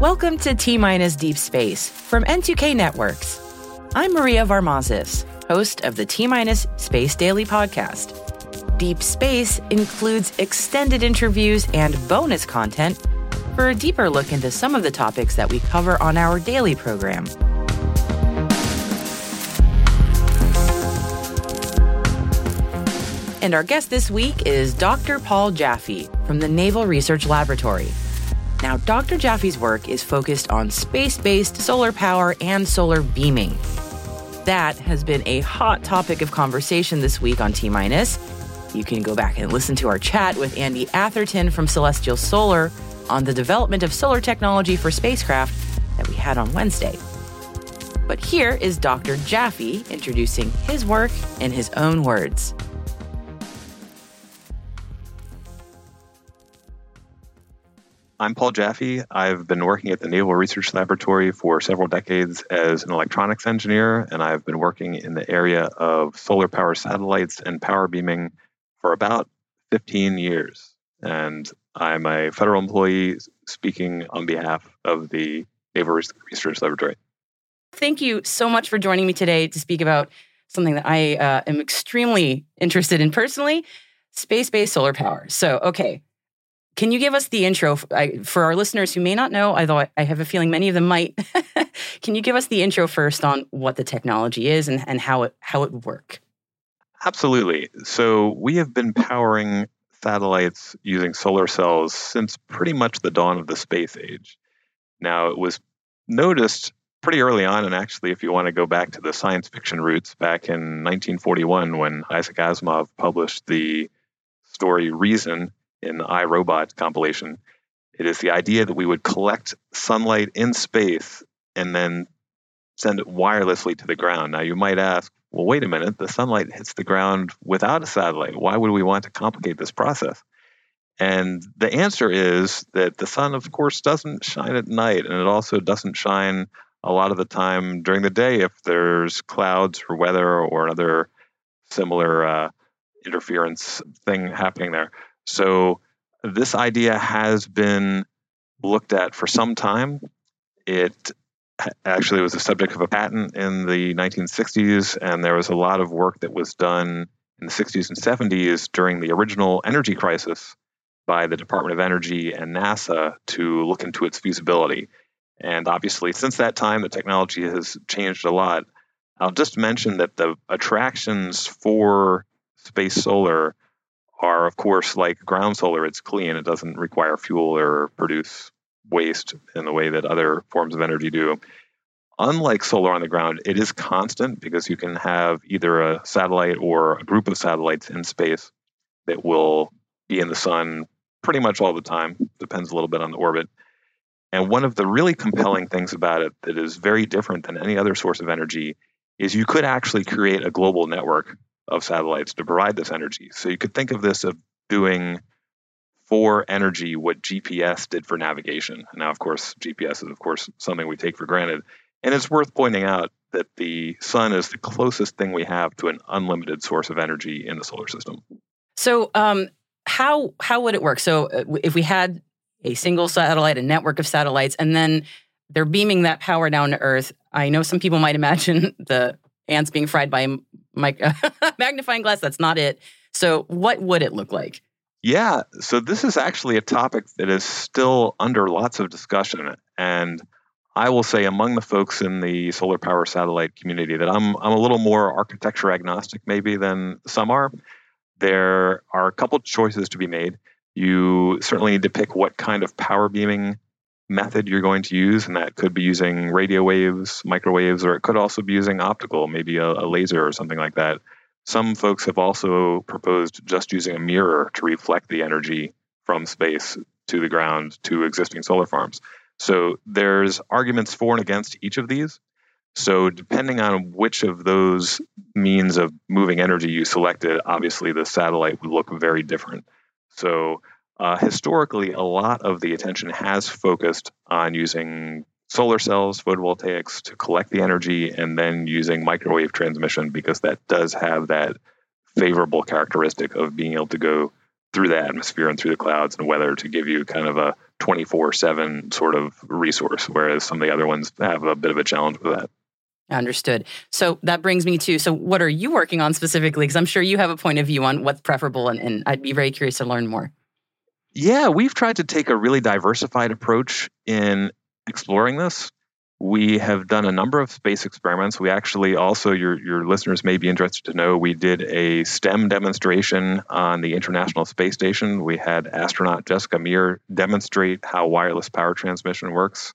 Welcome to T Minus Deep Space from N2K Networks. I'm Maria Varmazis, host of the T Minus Space Daily podcast. Deep Space includes extended interviews and bonus content for a deeper look into some of the topics that we cover on our daily program. And our guest this week is Dr. Paul Jaffe from the Naval Research Laboratory. Now, Dr. Jaffe's work is focused on space based solar power and solar beaming. That has been a hot topic of conversation this week on T Minus. You can go back and listen to our chat with Andy Atherton from Celestial Solar on the development of solar technology for spacecraft that we had on Wednesday. But here is Dr. Jaffe introducing his work in his own words. I'm Paul Jaffe. I've been working at the Naval Research Laboratory for several decades as an electronics engineer, and I've been working in the area of solar power satellites and power beaming for about 15 years. And I'm a federal employee speaking on behalf of the Naval Research Laboratory. Thank you so much for joining me today to speak about something that I uh, am extremely interested in personally space based solar power. So, okay, can you give us the intro for our listeners who may not know? Although I have a feeling many of them might. Can you give us the intro first on what the technology is and, and how it how it work? Absolutely. So we have been powering satellites using solar cells since pretty much the dawn of the space age. Now it was noticed pretty early on, and actually, if you want to go back to the science fiction roots, back in 1941 when Isaac Asimov published the story Reason in the I, Robot compilation. It is the idea that we would collect sunlight in space and then send it wirelessly to the ground. Now, you might ask, well, wait a minute, the sunlight hits the ground without a satellite. Why would we want to complicate this process? And the answer is that the sun, of course, doesn't shine at night, and it also doesn't shine a lot of the time during the day if there's clouds or weather or another similar uh, interference thing happening there. So this idea has been looked at for some time. It actually was the subject of a patent in the 1960s, and there was a lot of work that was done in the 60s and 70s during the original energy crisis by the Department of Energy and NASA to look into its feasibility. And obviously, since that time, the technology has changed a lot. I'll just mention that the attractions for space solar are, of course, like ground solar, it's clean. It doesn't require fuel or produce waste in the way that other forms of energy do. Unlike solar on the ground, it is constant because you can have either a satellite or a group of satellites in space that will be in the sun pretty much all the time. Depends a little bit on the orbit. And one of the really compelling things about it that is very different than any other source of energy is you could actually create a global network of satellites to provide this energy. So you could think of this of doing for energy what GPS did for navigation. Now, of course, GPS is of course something we take for granted, and it's worth pointing out that the sun is the closest thing we have to an unlimited source of energy in the solar system. So, um, how how would it work? So, uh, if we had a single satellite, a network of satellites, and then they're beaming that power down to Earth, I know some people might imagine the ants being fried by mic- magnifying glass. That's not it. So, what would it look like? Yeah, so this is actually a topic that is still under lots of discussion, and I will say among the folks in the solar power satellite community that I'm I'm a little more architecture agnostic maybe than some are. There are a couple choices to be made. You certainly need to pick what kind of power beaming method you're going to use, and that could be using radio waves, microwaves, or it could also be using optical, maybe a, a laser or something like that. Some folks have also proposed just using a mirror to reflect the energy from space to the ground to existing solar farms. So there's arguments for and against each of these. So depending on which of those means of moving energy you selected, obviously the satellite would look very different. So uh, historically, a lot of the attention has focused on using solar cells, photovoltaics to collect the energy, and then using microwave transmission because that does have that favorable characteristic of being able to go through the atmosphere and through the clouds and weather to give you kind of a 24 7 sort of resource, whereas some of the other ones have a bit of a challenge with that. Understood. So that brings me to so, what are you working on specifically? Because I'm sure you have a point of view on what's preferable, and, and I'd be very curious to learn more. Yeah, we've tried to take a really diversified approach in exploring this. We have done a number of space experiments. We actually also, your, your listeners may be interested to know, we did a STEM demonstration on the International Space Station. We had astronaut Jessica Meir demonstrate how wireless power transmission works.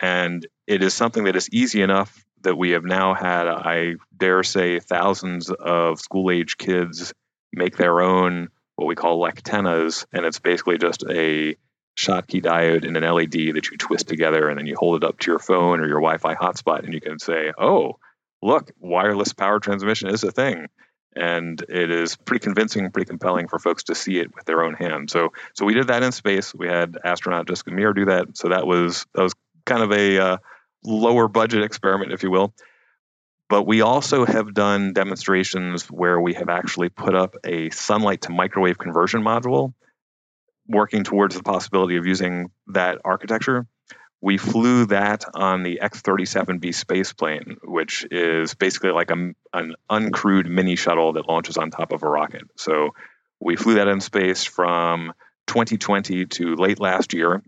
And it is something that is easy enough that we have now had, I dare say, thousands of school age kids make their own what we call lectennas, And it's basically just a Schottky diode in an LED that you twist together and then you hold it up to your phone or your Wi Fi hotspot and you can say, oh, look, wireless power transmission is a thing. And it is pretty convincing, pretty compelling for folks to see it with their own hands. So, so we did that in space. We had astronaut Jessica Meir do that. So that was that was kind of a uh, lower budget experiment, if you will. But we also have done demonstrations where we have actually put up a sunlight to microwave conversion module working towards the possibility of using that architecture. We flew that on the X 37B space plane, which is basically like a, an uncrewed mini shuttle that launches on top of a rocket. So we flew that in space from 2020 to late last year.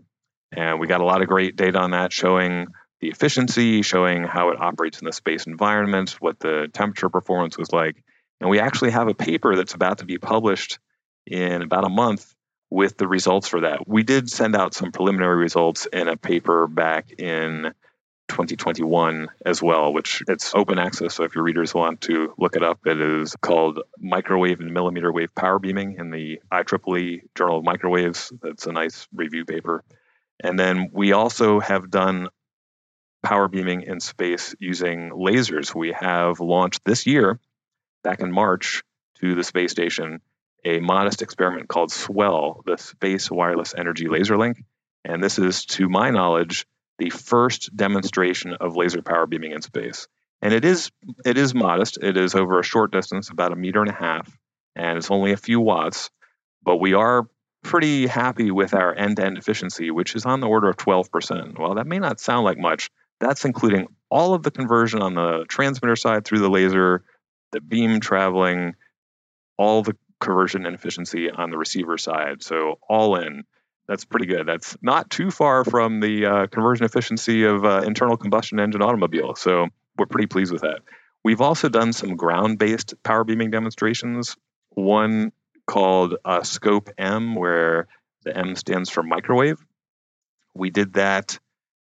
And we got a lot of great data on that showing the efficiency, showing how it operates in the space environment, what the temperature performance was like. And we actually have a paper that's about to be published in about a month with the results for that. We did send out some preliminary results in a paper back in 2021 as well, which it's open access. So if your readers want to look it up, it is called Microwave and Millimeter Wave Power Beaming in the IEEE Journal of Microwaves. That's a nice review paper. And then we also have done power beaming in space using lasers. We have launched this year, back in March, to the space station a modest experiment called SWELL, the Space Wireless Energy Laser Link. And this is, to my knowledge, the first demonstration of laser power beaming in space. And it is it is modest. It is over a short distance, about a meter and a half, and it's only a few watts. But we are pretty happy with our end-to-end efficiency, which is on the order of 12%. Well, that may not sound like much. That's including all of the conversion on the transmitter side through the laser, the beam traveling, all the conversion and efficiency on the receiver side. So all in, that's pretty good. That's not too far from the uh, conversion efficiency of uh, internal combustion engine automobile. So we're pretty pleased with that. We've also done some ground-based power beaming demonstrations. One called uh, Scope M, where the M stands for microwave. We did that.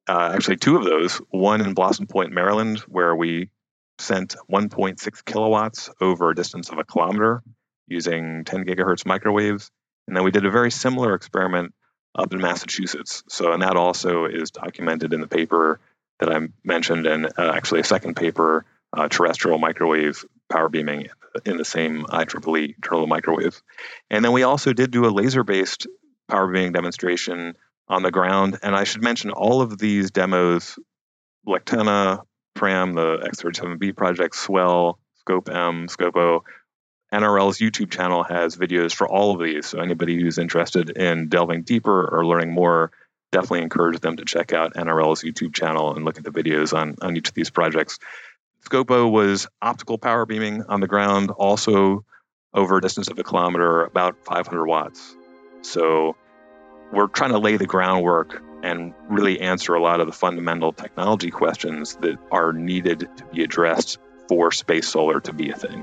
Uh, actually, two of those. One in Blossom Point, Maryland, where we sent 1.6 kilowatts over a distance of a kilometer using 10 gigahertz microwaves. And then we did a very similar experiment up in Massachusetts. So, and that also is documented in the paper that I mentioned, and uh, actually a second paper, uh, terrestrial microwave power beaming in the same IEEE Journal of Microwaves. And then we also did do a laser based power beaming demonstration on the ground. And I should mention all of these demos, Lectenna, PRAM, the X37B project, Swell, Scope M, Scopo. NRL's YouTube channel has videos for all of these. So anybody who's interested in delving deeper or learning more, definitely encourage them to check out NRL's YouTube channel and look at the videos on, on each of these projects. Scopo was optical power beaming on the ground, also over a distance of a kilometer, about 500 watts. So we're trying to lay the groundwork and really answer a lot of the fundamental technology questions that are needed to be addressed for space solar to be a thing.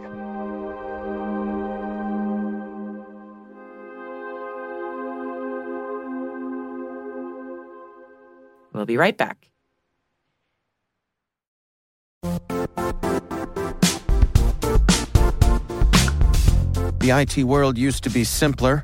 We'll be right back. The IT world used to be simpler.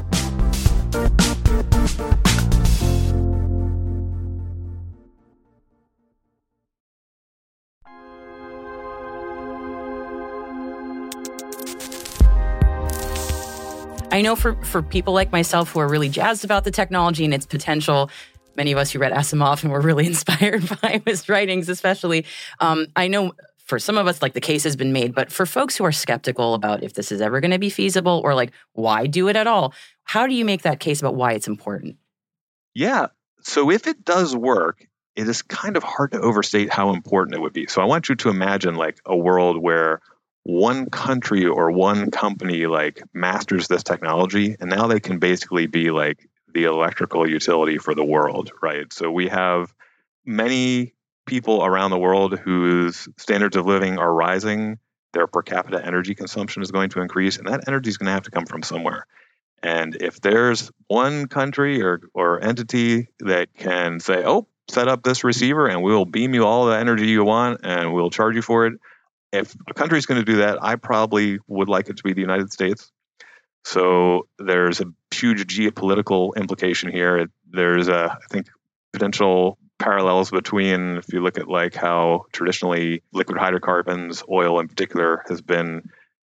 I know for, for people like myself who are really jazzed about the technology and its potential, many of us who read Asimov and were really inspired by his writings, especially, um, I know for some of us, like the case has been made, but for folks who are skeptical about if this is ever going to be feasible or like why do it at all, how do you make that case about why it's important? Yeah. So if it does work, it is kind of hard to overstate how important it would be. So I want you to imagine like a world where one country or one company like masters this technology and now they can basically be like the electrical utility for the world right? So we have many people around the world whose standards of living are rising their per capita energy consumption is going to increase and that energy is going to have to come from somewhere. And if there's one country or, or entity that can say oh set up this receiver and we'll beam you all the energy you want and we'll charge you for it if a country is going to do that, I probably would like it to be the United States. So there's a huge geopolitical implication here. There's a, I think, potential parallels between if you look at like how traditionally liquid hydrocarbons, oil in particular, has been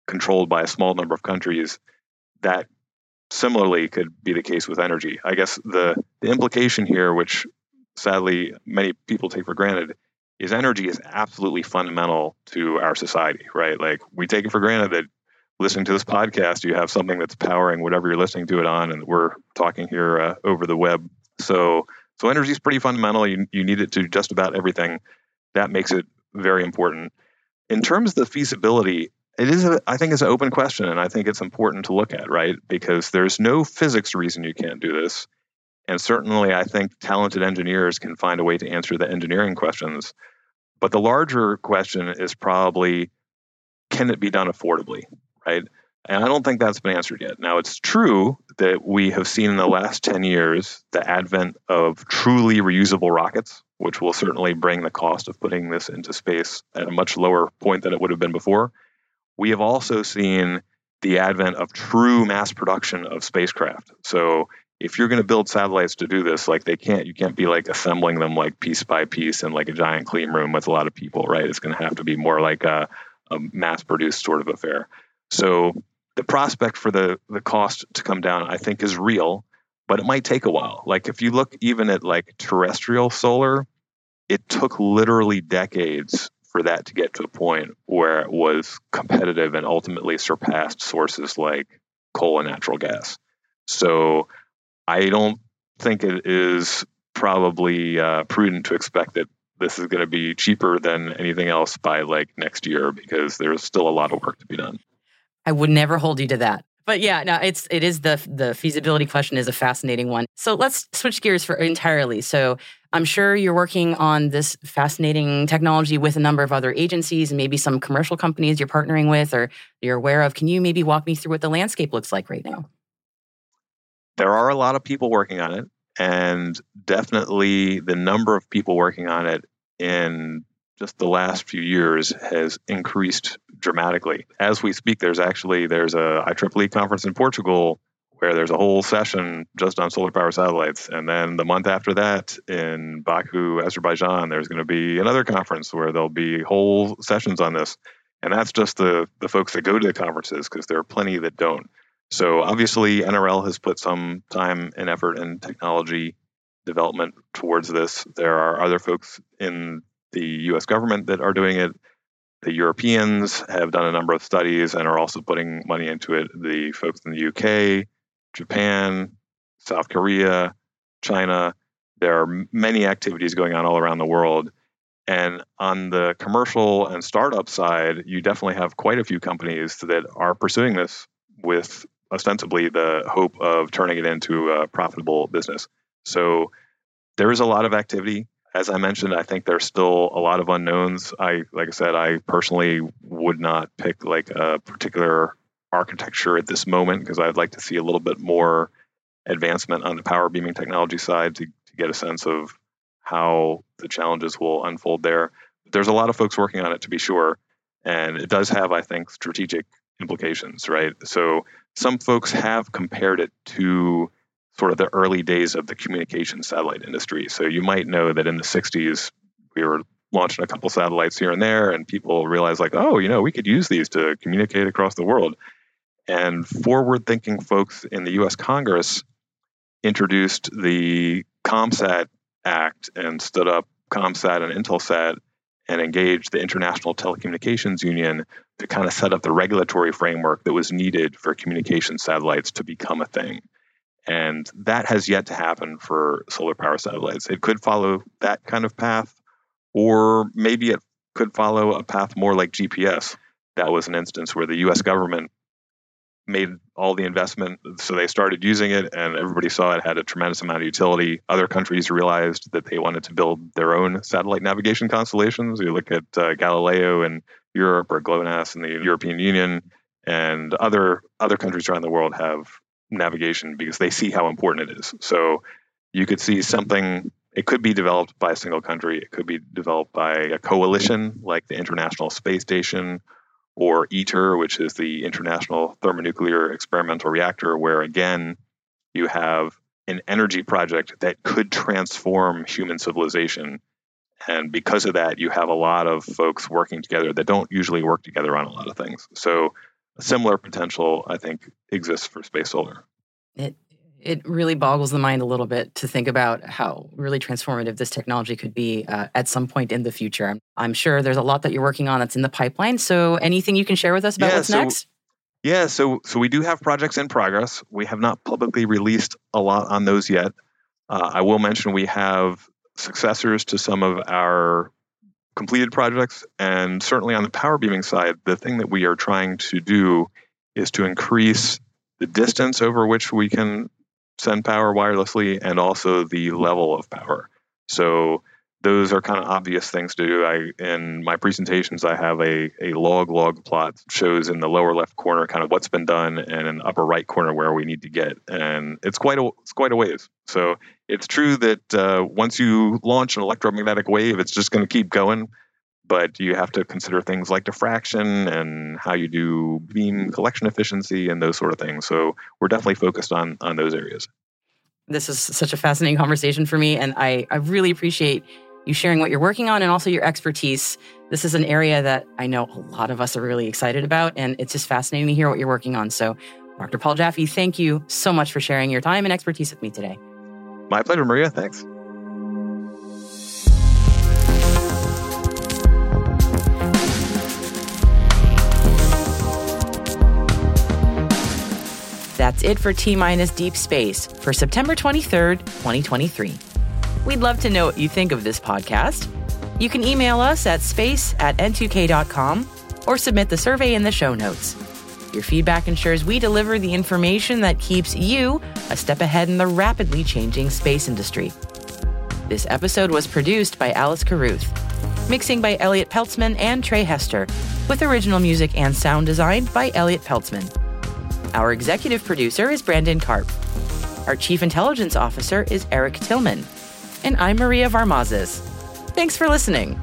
controlled by a small number of countries. That similarly could be the case with energy. I guess the, the implication here, which sadly many people take for granted, is energy is absolutely fundamental to our society, right? Like we take it for granted that listening to this podcast, you have something that's powering whatever you're listening to it on, and we're talking here uh, over the web. So, so energy is pretty fundamental. You you need it to just about everything. That makes it very important. In terms of the feasibility, it is, a, I think, it's an open question, and I think it's important to look at, right? Because there's no physics reason you can't do this. And certainly, I think talented engineers can find a way to answer the engineering questions. But the larger question is probably can it be done affordably, right? And I don't think that's been answered yet. Now, it's true that we have seen in the last 10 years the advent of truly reusable rockets, which will certainly bring the cost of putting this into space at a much lower point than it would have been before. We have also seen the advent of true mass production of spacecraft. So if you're going to build satellites to do this, like they can't, you can't be like assembling them like piece by piece in like a giant clean room with a lot of people, right? It's going to have to be more like a, a mass produced sort of affair. So the prospect for the the cost to come down, I think, is real, but it might take a while. Like if you look even at like terrestrial solar, it took literally decades for that to get to a point where it was competitive and ultimately surpassed sources like coal and natural gas. So I don't think it is probably uh, prudent to expect that this is going to be cheaper than anything else by like next year because there's still a lot of work to be done. I would never hold you to that. But yeah, no, it's it is the the feasibility question is a fascinating one. So let's switch gears for entirely. So I'm sure you're working on this fascinating technology with a number of other agencies and maybe some commercial companies you're partnering with or you're aware of. Can you maybe walk me through what the landscape looks like right now? There are a lot of people working on it, and definitely the number of people working on it in just the last few years has increased dramatically. As we speak, there's actually there's a IEEE conference in Portugal where there's a whole session just on solar power satellites. And then the month after that in Baku, Azerbaijan, there's going to be another conference where there'll be whole sessions on this. And that's just the the folks that go to the conferences because there are plenty that don't. So obviously NRL has put some time and effort and technology development towards this. There are other folks in the US government that are doing it. The Europeans have done a number of studies and are also putting money into it. The folks in the UK, Japan, South Korea, China, there are many activities going on all around the world. And on the commercial and startup side, you definitely have quite a few companies that are pursuing this with ostensibly the hope of turning it into a profitable business. So there is a lot of activity as I mentioned, I think there's still a lot of unknowns. I, like I said, I personally would not pick like a particular architecture at this moment because I'd like to see a little bit more advancement on the power beaming technology side to, to get a sense of how the challenges will unfold there. There's a lot of folks working on it to be sure, and it does have, I think, strategic implications, right? So some folks have compared it to sort of the early days of the communication satellite industry. So you might know that in the 60s, we were launching a couple satellites here and there, and people realized, like, oh, you know, we could use these to communicate across the world. And forward thinking folks in the US Congress introduced the ComSat Act and stood up ComSat and Intelsat and engaged the International Telecommunications Union to kind of set up the regulatory framework that was needed for communication satellites to become a thing. And that has yet to happen for solar power satellites. It could follow that kind of path, or maybe it could follow a path more like GPS. That was an instance where the US government made all the investment. So they started using it, and everybody saw it had a tremendous amount of utility. Other countries realized that they wanted to build their own satellite navigation constellations. You look at uh, Galileo in Europe or GLONASS in the European Union, and other other countries around the world have navigation because they see how important it is. So you could see something, it could be developed by a single country, it could be developed by a coalition like the International Space Station or ITER, which is the International Thermonuclear Experimental Reactor, where again, you have an energy project that could transform human civilization. And because of that, you have a lot of folks working together that don't usually work together on a lot of things. So a similar potential, I think, exists for space solar. It it really boggles the mind a little bit to think about how really transformative this technology could be uh, at some point in the future. I'm sure there's a lot that you're working on that's in the pipeline. So, anything you can share with us about yeah, what's so, next? Yeah, so so we do have projects in progress. We have not publicly released a lot on those yet. Uh, I will mention we have successors to some of our completed projects. And certainly on the power beaming side, the thing that we are trying to do is to increase the distance over which we can send power wirelessly and also the level of power. So those are kind of obvious things to do. I in my presentations I have a, a log log plot shows in the lower left corner kind of what's been done and in the upper right corner where we need to get. And it's quite a it's quite a ways. So it's true that uh, once you launch an electromagnetic wave, it's just going to keep going. But you have to consider things like diffraction and how you do beam collection efficiency and those sort of things. So we're definitely focused on on those areas. This is such a fascinating conversation for me, and I, I really appreciate you sharing what you're working on and also your expertise. This is an area that I know a lot of us are really excited about, and it's just fascinating to hear what you're working on. So, Dr. Paul Jaffe, thank you so much for sharing your time and expertise with me today. My pleasure, Maria. Thanks. That's it for T Minus Deep Space for September 23rd, 2023. We'd love to know what you think of this podcast. You can email us at space at n2k.com or submit the survey in the show notes. Your feedback ensures we deliver the information that keeps you a step ahead in the rapidly changing space industry. This episode was produced by Alice Carruth, mixing by Elliot Peltzman and Trey Hester, with original music and sound design by Elliot Peltzman. Our executive producer is Brandon Karp. Our chief intelligence officer is Eric Tillman. And I'm Maria Varmazis. Thanks for listening.